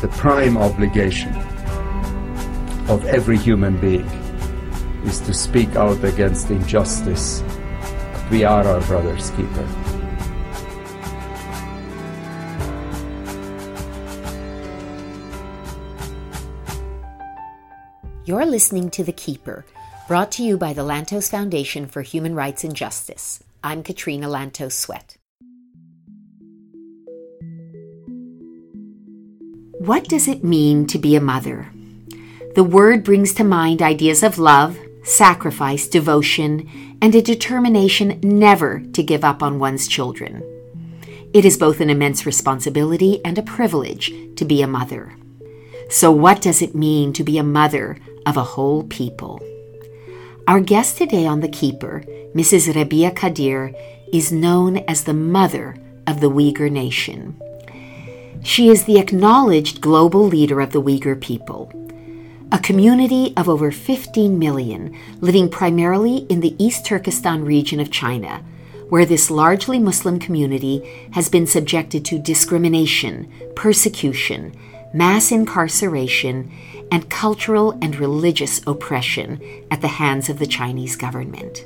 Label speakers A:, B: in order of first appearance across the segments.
A: the prime obligation of every human being is to speak out against injustice. We are our brother's keeper.
B: You're listening to The Keeper, brought to you by the Lantos Foundation for Human Rights and Justice. I'm Katrina Lantos Swett. What does it mean to be a mother? The word brings to mind ideas of love, sacrifice, devotion, and a determination never to give up on one's children. It is both an immense responsibility and a privilege to be a mother. So, what does it mean to be a mother of a whole people? Our guest today on The Keeper, Mrs. Rebiya Kadeer, is known as the mother of the Uyghur nation. She is the acknowledged global leader of the Uyghur people, a community of over 15 million living primarily in the East Turkestan region of China, where this largely Muslim community has been subjected to discrimination, persecution, mass incarceration, and cultural and religious oppression at the hands of the Chinese government.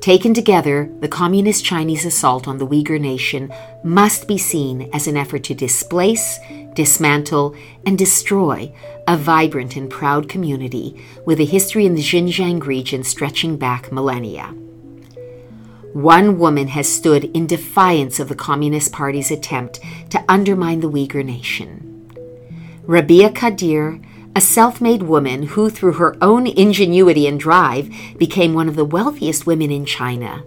B: Taken together, the Communist Chinese assault on the Uyghur nation must be seen as an effort to displace, dismantle, and destroy a vibrant and proud community with a history in the Xinjiang region stretching back millennia. One woman has stood in defiance of the Communist Party's attempt to undermine the Uyghur nation. Rebiya Kadeer a self made woman who, through her own ingenuity and drive, became one of the wealthiest women in China,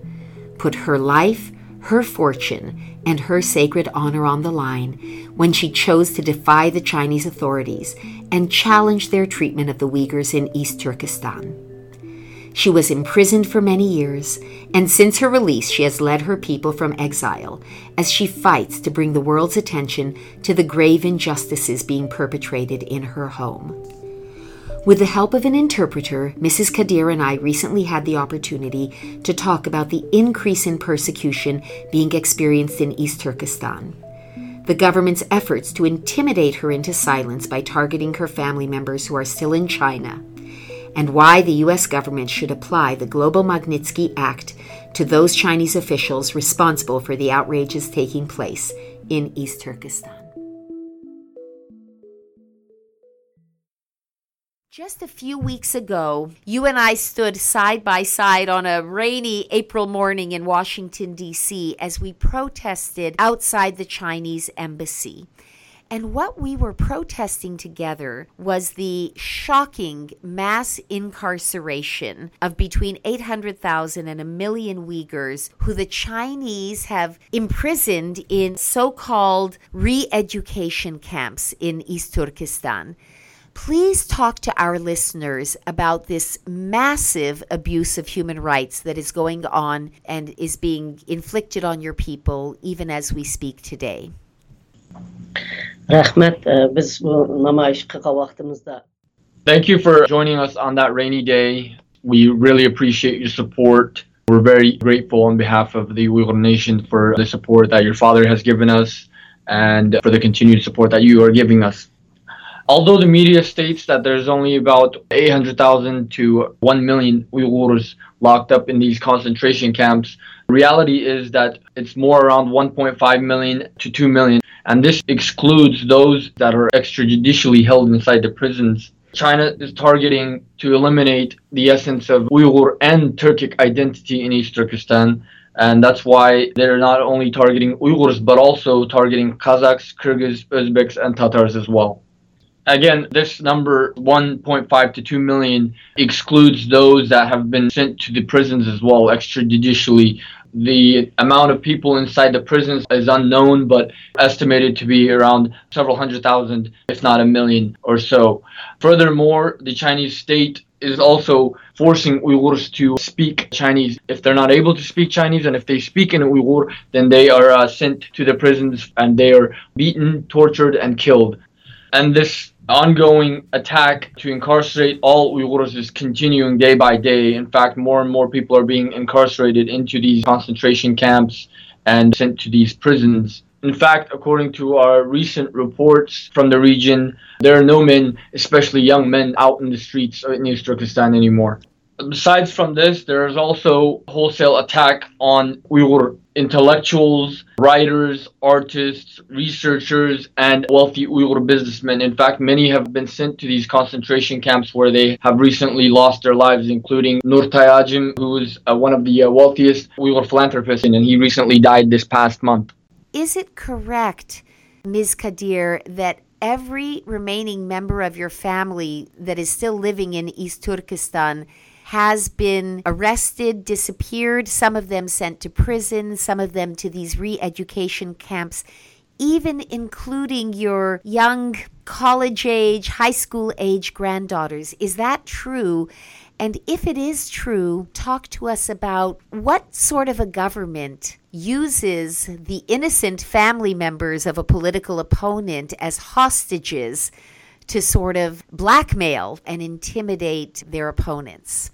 B: put her life, her fortune, and her sacred honor on the line when she chose to defy the Chinese authorities and challenge their treatment of the Uyghurs in East Turkestan. She was imprisoned for many years, and since her release, she has led her people from exile as she fights to bring the world's attention to the grave injustices being perpetrated in her home. With the help of an interpreter, Mrs. Kadeer and I recently had the opportunity to talk about the increase in persecution being experienced in East Turkestan. The government's efforts to intimidate her into silence by targeting her family members who are still in China and why the U.S. government should apply the Global Magnitsky Act to those Chinese officials responsible for the outrages taking place in East Turkestan. Just a few weeks ago, you and I stood side by side on a rainy April morning in Washington, D.C., as we protested outside the Chinese embassy. And what we were protesting together was the shocking mass incarceration of between 800,000 and a million Uyghurs who the Chinese have imprisoned in so called re education camps in East Turkestan. Please talk to our listeners about this massive abuse of human rights that is going on and is being inflicted on your people even as we speak today.
C: Vaqtimizda
D: Thank you for joining us on that rainy day. We really appreciate your support. We're very grateful on behalf of the Uyghur Nation for the support that your father has given us and for the continued support that you are giving us. Although the media states that there's only about 800,000 to 1 million Uyghurs locked up in these concentration camps, reality is that it's more around 1.5 million to 2 million and this excludes those that are extrajudicially held inside the prisons. China is targeting to eliminate the essence of Uyghur and Turkic identity in East Turkestan. And that's why they're not only targeting Uyghurs, but also targeting Kazakhs, Kyrgyz, Uzbeks, and Tatars as well. Again, this number 1.5 to 2 million excludes those that have been sent to the prisons as well, extrajudicially the amount of people inside the prisons is unknown, but estimated to be around several hundred thousand, if not a million or so. Furthermore, the Chinese state is also forcing Uyghurs to speak Chinese. If they're not able to speak Chinese and if they speak in Uyghur, then they are uh, sent to the prisons and they are beaten, tortured, and killed. And this ongoing attack to incarcerate all Uyghurs is continuing day by day. In fact, more and more people are being incarcerated into these concentration camps and sent to these prisons. In fact, according to our recent reports from the region, there are no men, especially young men, out in the streets in East Turkestan anymore. Besides from this, there is also wholesale attack on Uyghur intellectuals, writers, artists, researchers, and wealthy Uyghur businessmen. In fact, many have been sent to these concentration camps where they have recently lost their lives, including Nur Tayajim, who is uh, one of the uh, wealthiest Uyghur philanthropists, and he recently died this past month.
B: Is it correct, Ms. Kadeer, that every remaining member of your family that is still living in East Turkestan has been arrested, disappeared, some of them sent to prison, some of them to these re education camps, even including your young college age, high school age granddaughters. Is that true? And if it is true, talk to us about what sort of a government uses the innocent family members of a political opponent as hostages to sort of blackmail and intimidate their opponents.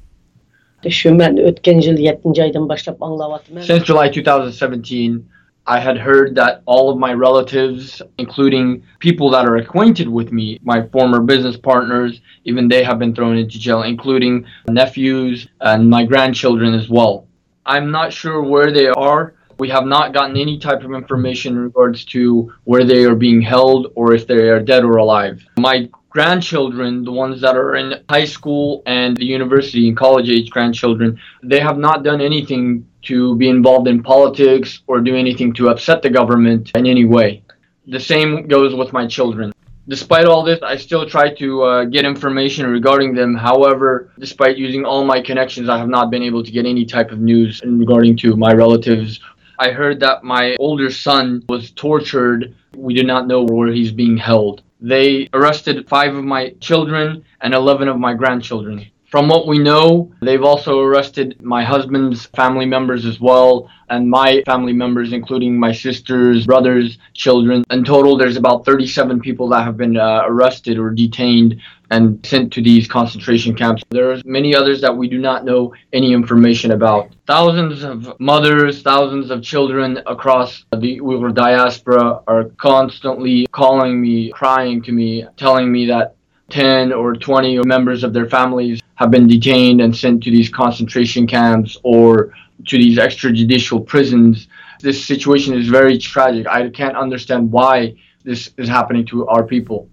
C: Since
D: July 2017, I had heard that all of my relatives, including people that are acquainted with me, my former business partners, even they have been thrown into jail, including nephews and my grandchildren as well. I'm not sure where they are. We have not gotten any type of information in regards to where they are being held or if they are dead or alive. My grandchildren, the ones that are in high school and the university and college age grandchildren, they have not done anything to be involved in politics or do anything to upset the government in any way. The same goes with my children. Despite all this, I still try to uh, get information regarding them. However, despite using all my connections, I have not been able to get any type of news in regarding to my relatives. I heard that my older son was tortured. We do not know where he's being held. They arrested five of my children and 11 of my grandchildren. From what we know, they've also arrested my husband's family members as well, and my family members, including my sisters, brothers, children. In total, there's about 37 people that have been uh, arrested or detained and sent to these concentration camps. There are many others that we do not know any information about. Thousands of mothers, thousands of children across the Uyghur diaspora are constantly calling me, crying to me, telling me that 10 or 20 members of their families have been detained and sent to these concentration camps or to these extrajudicial prisons. This situation is very tragic. I can't understand why this is happening to our people.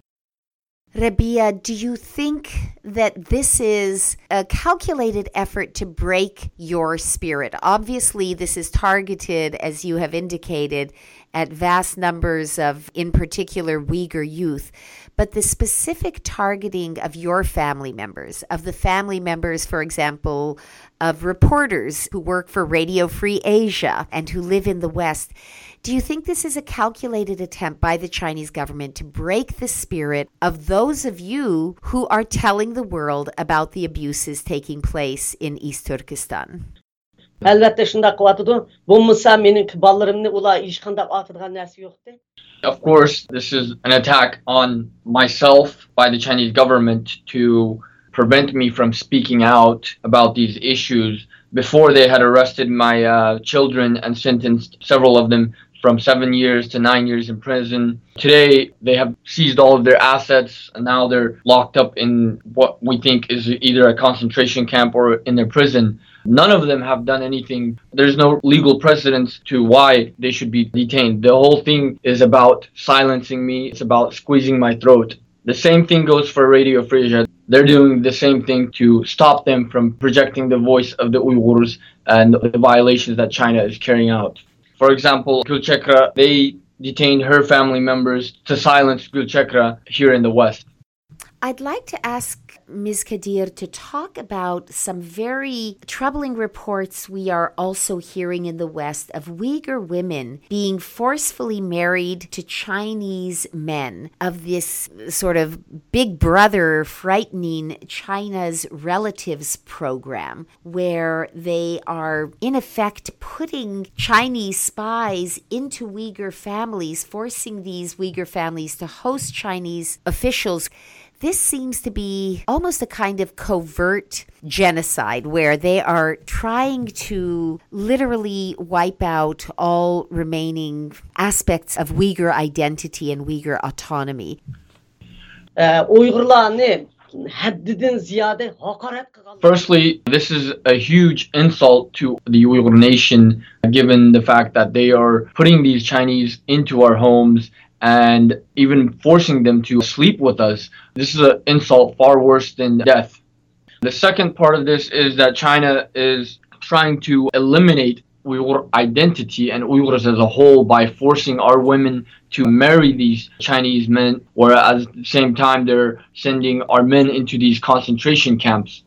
B: Rebiya, do you think that this is a calculated effort to break your spirit? Obviously, this is targeted, as you have indicated, at vast numbers of, in particular, Uyghur youth. But the specific targeting of your family members, of the family members, for example, of reporters who work for Radio Free Asia and who live in the West, do you think this is a calculated attempt by the Chinese government to break the spirit of those of you who are telling the world about the abuses taking place in East Turkestan?
C: Elbette şunda kıvatıdı. Bulmasa menin ballarımni ula işkanda atırgan nersi yoktu.
D: Of course, this is an attack on myself by the Chinese government to prevent me from speaking out about these issues. Before they had arrested my uh, children and sentenced several of them from seven years to nine years in prison. Today, they have seized all of their assets, and now they're locked up in what we think is either a concentration camp or in their prison. None of them have done anything. There's no legal precedence to why they should be detained. The whole thing is about silencing me, it's about squeezing my throat. The same thing goes for Radio Free Asia. They're doing the same thing to stop them from projecting the voice of the Uyghurs and the violations that China is carrying out. For example, Gulchehra, they detained her family members to silence Gulchehra here in the West.
B: I'd like to ask Ms. Kadeer to talk about some very troubling reports we are also hearing in the West of Uyghur women being forcefully married to Chinese men, of this sort of big brother frightening China's relatives program, where they are in effect putting Chinese spies into Uyghur families, forcing these Uyghur families to host Chinese officials this seems to be almost a kind of covert genocide where they are trying to literally wipe out all remaining aspects of Uyghur identity and Uyghur autonomy.
C: Uh, ee, Uygurlarni haddidan ziyade hakaret qilgan.
D: Firstly, this is a huge insult to the Uyghur nation, given the fact that they are putting these Chinese into our homes and even forcing them to sleep with us. This is an insult far worse than death. The second part of this is that China is trying to eliminate Uyghur identity and Uyghurs as a whole by forcing our women to marry these Chinese men, whereas at the same time they're sending our men into these concentration camps.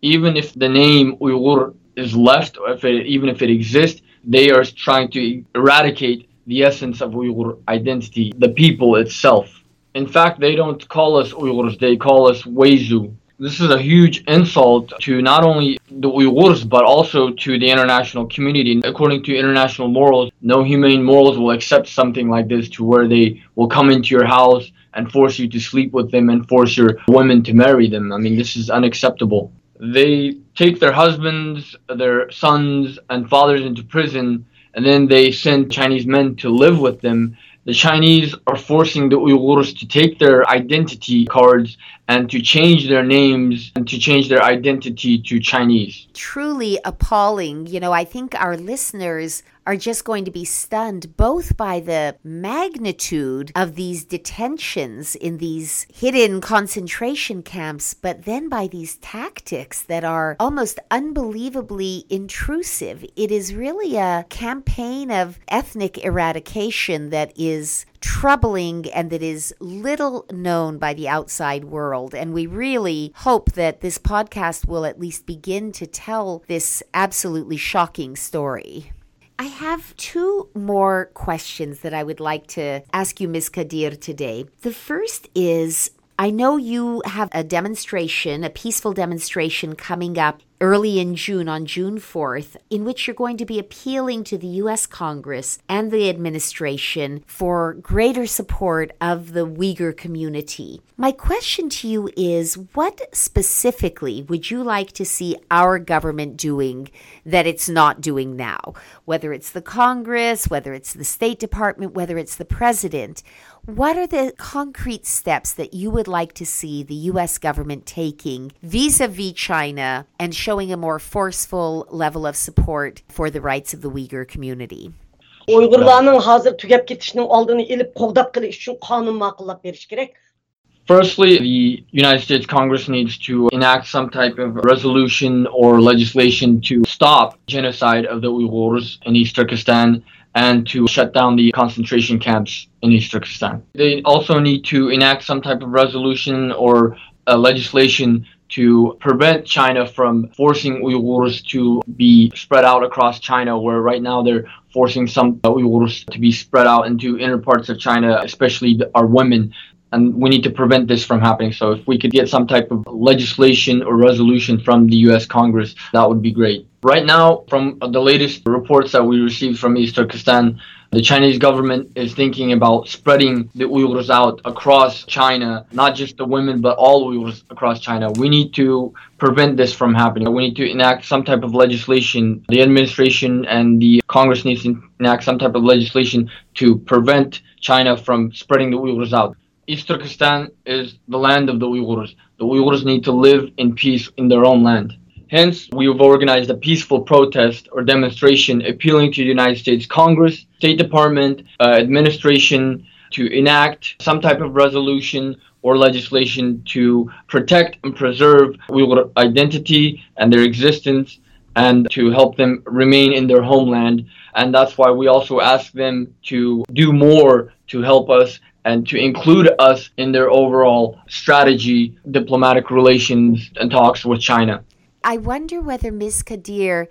D: Even if the name Uyghur is left, or if it, even if it exists, they are trying to eradicate the essence of Uyghur identity, the people itself. In fact, they don't call us Uyghurs, they call us Weizu. This is a huge insult to not only the Uyghurs, but also to the international community. According to international morals, no humane morals will accept something like this to where they will come into your house and force you to sleep with them and force your women to marry them. I mean, this is unacceptable. They take their husbands, their sons, and fathers into prison, and then they send Chinese men to live with them. The Chinese are forcing the Uyghurs to take their identity cards and to change their names and to change their identity to Chinese.
B: Truly appalling. You know, I think our listeners are just going to be stunned both by the magnitude of these detentions in these hidden concentration camps, but then by these tactics that are almost unbelievably intrusive. It is really a campaign of ethnic eradication that is troubling and that is little known by the outside world. And we really hope that this podcast will at least begin to tell this absolutely shocking story. I have two more questions that I would like to ask you, Ms. Kadeer, today. The first is I know you have a demonstration, a peaceful demonstration coming up early in June, on June 4th, in which you're going to be appealing to the U.S. Congress and the administration for greater support of the Uyghur community. My question to you is what specifically would you like to see our government doing that it's not doing now? Whether it's the Congress, whether it's the State Department, whether it's the President. What are the concrete steps that you would like to see the U.S. government taking vis a vis China and showing a more forceful level of support for the rights of the Uyghur community?
C: Uygurlarning hozir tugab ketishining oldini ilib qo'g'dab qilish uchun qonun ma'qullab berish kerak.
D: Firstly, the United States Congress needs to enact some type of resolution or legislation to stop genocide of the Uyghurs in East Turkestan and to shut down the concentration camps in East Turkestan. They also need to enact some type of resolution or uh, legislation to prevent China from forcing Uyghurs to be spread out across China, where right now they're forcing some Uyghurs to be spread out into inner parts of China, especially our women. And we need to prevent this from happening. So, if we could get some type of legislation or resolution from the US Congress, that would be great. Right now, from the latest reports that we received from East Turkestan, the Chinese government is thinking about spreading the Uyghurs out across China, not just the women, but all Uyghurs across China. We need to prevent this from happening. We need to enact some type of legislation. The administration and the Congress needs to enact some type of legislation to prevent China from spreading the Uyghurs out. East Turkestan is the land of the Uyghurs. The Uyghurs need to live in peace in their own land. Hence, we have organized a peaceful protest or demonstration appealing to the United States Congress, State Department, uh, administration to enact some type of resolution or legislation to protect and preserve Uyghur identity and their existence and to help them remain in their homeland. And that's why we also ask them to do more to help us and to include us in their overall strategy, diplomatic relations, and talks with China.
B: I wonder whether Ms. Kadeer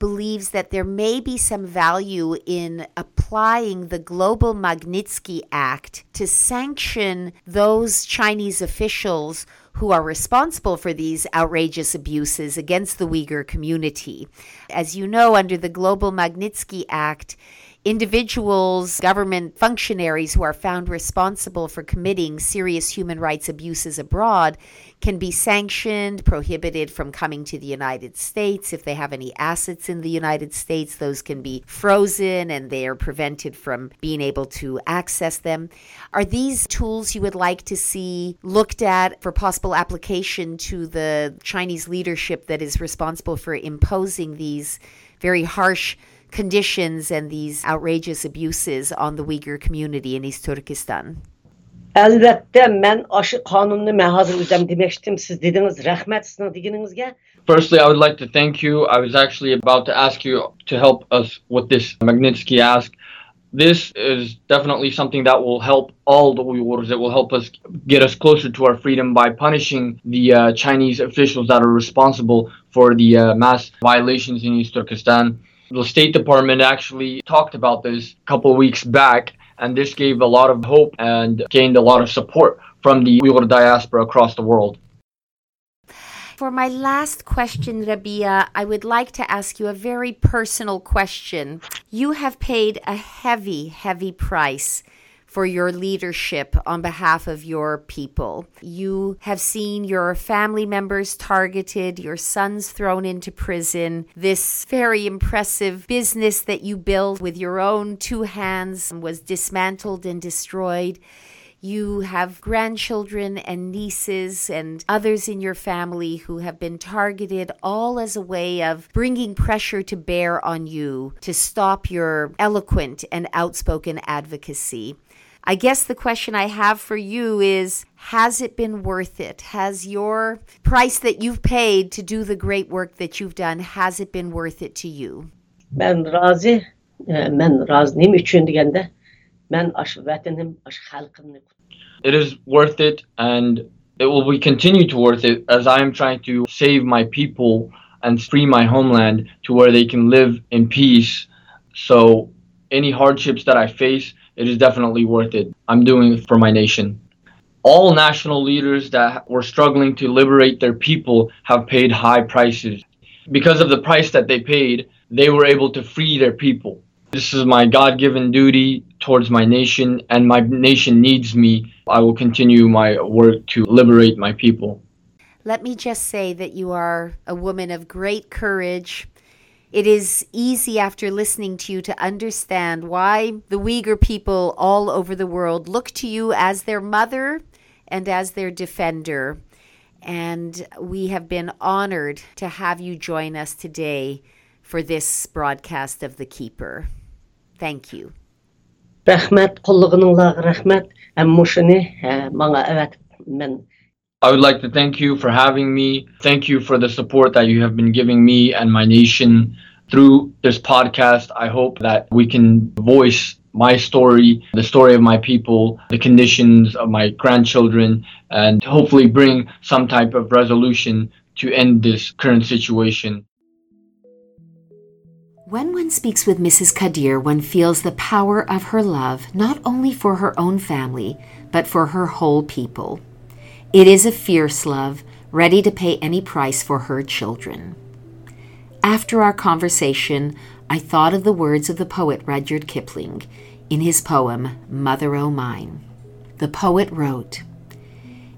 B: believes that there may be some value in applying the Global Magnitsky Act to sanction those Chinese officials who are responsible for these outrageous abuses against the Uyghur community. As you know, under the Global Magnitsky Act, individuals, government functionaries who are found responsible for committing serious human rights abuses abroad can be sanctioned, prohibited from coming to the United States. If they have any assets in the United States, those can be frozen and they are prevented from being able to access them. Are these tools you would like to see looked at for possible application to the Chinese leadership that is responsible for imposing these very harsh conditions and these outrageous abuses on the Uyghur community in East Turkestan?
D: Firstly, I would like to thank you. I was actually about to ask you to help us with this Magnitsky Act. This is definitely something that will help all the Uyghurs. It will help us get us closer to our freedom by punishing the uh, Chinese officials that are responsible for the uh, mass violations in East Turkestan. The State Department actually talked about this a couple of weeks back, and this gave a lot of hope and gained a lot of support from the Uyghur diaspora across the world.
B: For my last question, Rebiya, I would like to ask you a very personal question. You have paid a heavy, heavy price for your leadership on behalf of your people. You have seen your family members targeted, your sons thrown into prison. This very impressive business that you built with your own two hands was dismantled and destroyed. You have grandchildren and nieces and others in your family who have been targeted, all as a way of bringing pressure to bear on you to stop your eloquent and outspoken advocacy. I guess the question I have for you is Has it been worth it? Has your price that you've paid to do the great work that you've done, has it been worth it to you?
C: Ben razı, ben razıyım üçün degende ben aşı vətənim, aşı xalqımni
D: It is worth it and it will be continue to worth it as I am trying to save my people and free my homeland to where they can live in peace. So any hardships that I face, it is definitely worth it. I'm doing it for my nation. All national leaders that were struggling to liberate their people have paid high prices. Because of the price that they paid, they were able to free their people. This is my God given duty towards my nation, and my nation needs me. I will continue my work to liberate my people.
B: Let me just say that you are a woman of great courage it is easy after listening to you to understand why the Uyghur people all over the world look to you as their mother and as their defender. And we have been honored to have you join us today for this broadcast of The Keeper. Thank you.
C: Rahmat, rahmat. Evet,
D: I would like to thank you for having me. Thank you for the support that you have been giving me and my nation through this podcast. I hope that we can voice my story, the story of my people, the conditions of my grandchildren, and hopefully bring some type of resolution to end this current situation.
B: When one speaks with Mrs. Kadeer, one feels the power of her love, not only for her own family, but for her whole people. It is a fierce love, ready to pay any price for her children. After our conversation, I thought of the words of the poet Rudyard Kipling in his poem, Mother O' Mine. The poet wrote,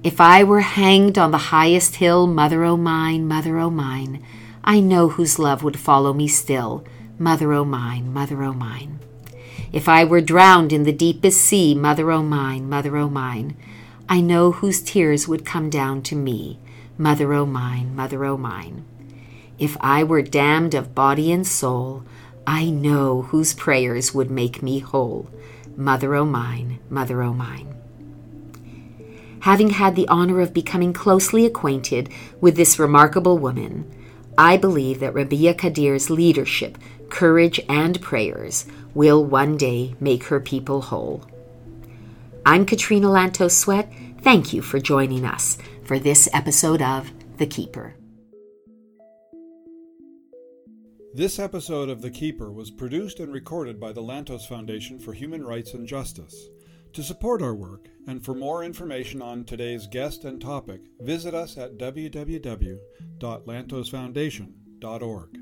B: If I were hanged on the highest hill, Mother O' mine, Mother O' mine, I know whose love would follow me still, Mother O' mine, Mother O' mine. If I were drowned in the deepest sea, Mother O' mine, Mother O' mine, I know whose tears would come down to me, Mother o' mine, Mother o' mine. If I were damned of body and soul, I know whose prayers would make me whole, Mother o' mine, Mother o' mine. Having had the honor of becoming closely acquainted with this remarkable woman, I believe that Rebiya Kadeer's leadership, courage, and prayers will one day make her people whole. I'm Katrina Lantos Swett. Thank you for joining us for this episode of The Keeper.
E: This episode of The Keeper was produced and recorded by the Lantos Foundation for Human Rights and Justice. To support our work and for more information on today's guest and topic, visit us at www.lantosfoundation.org.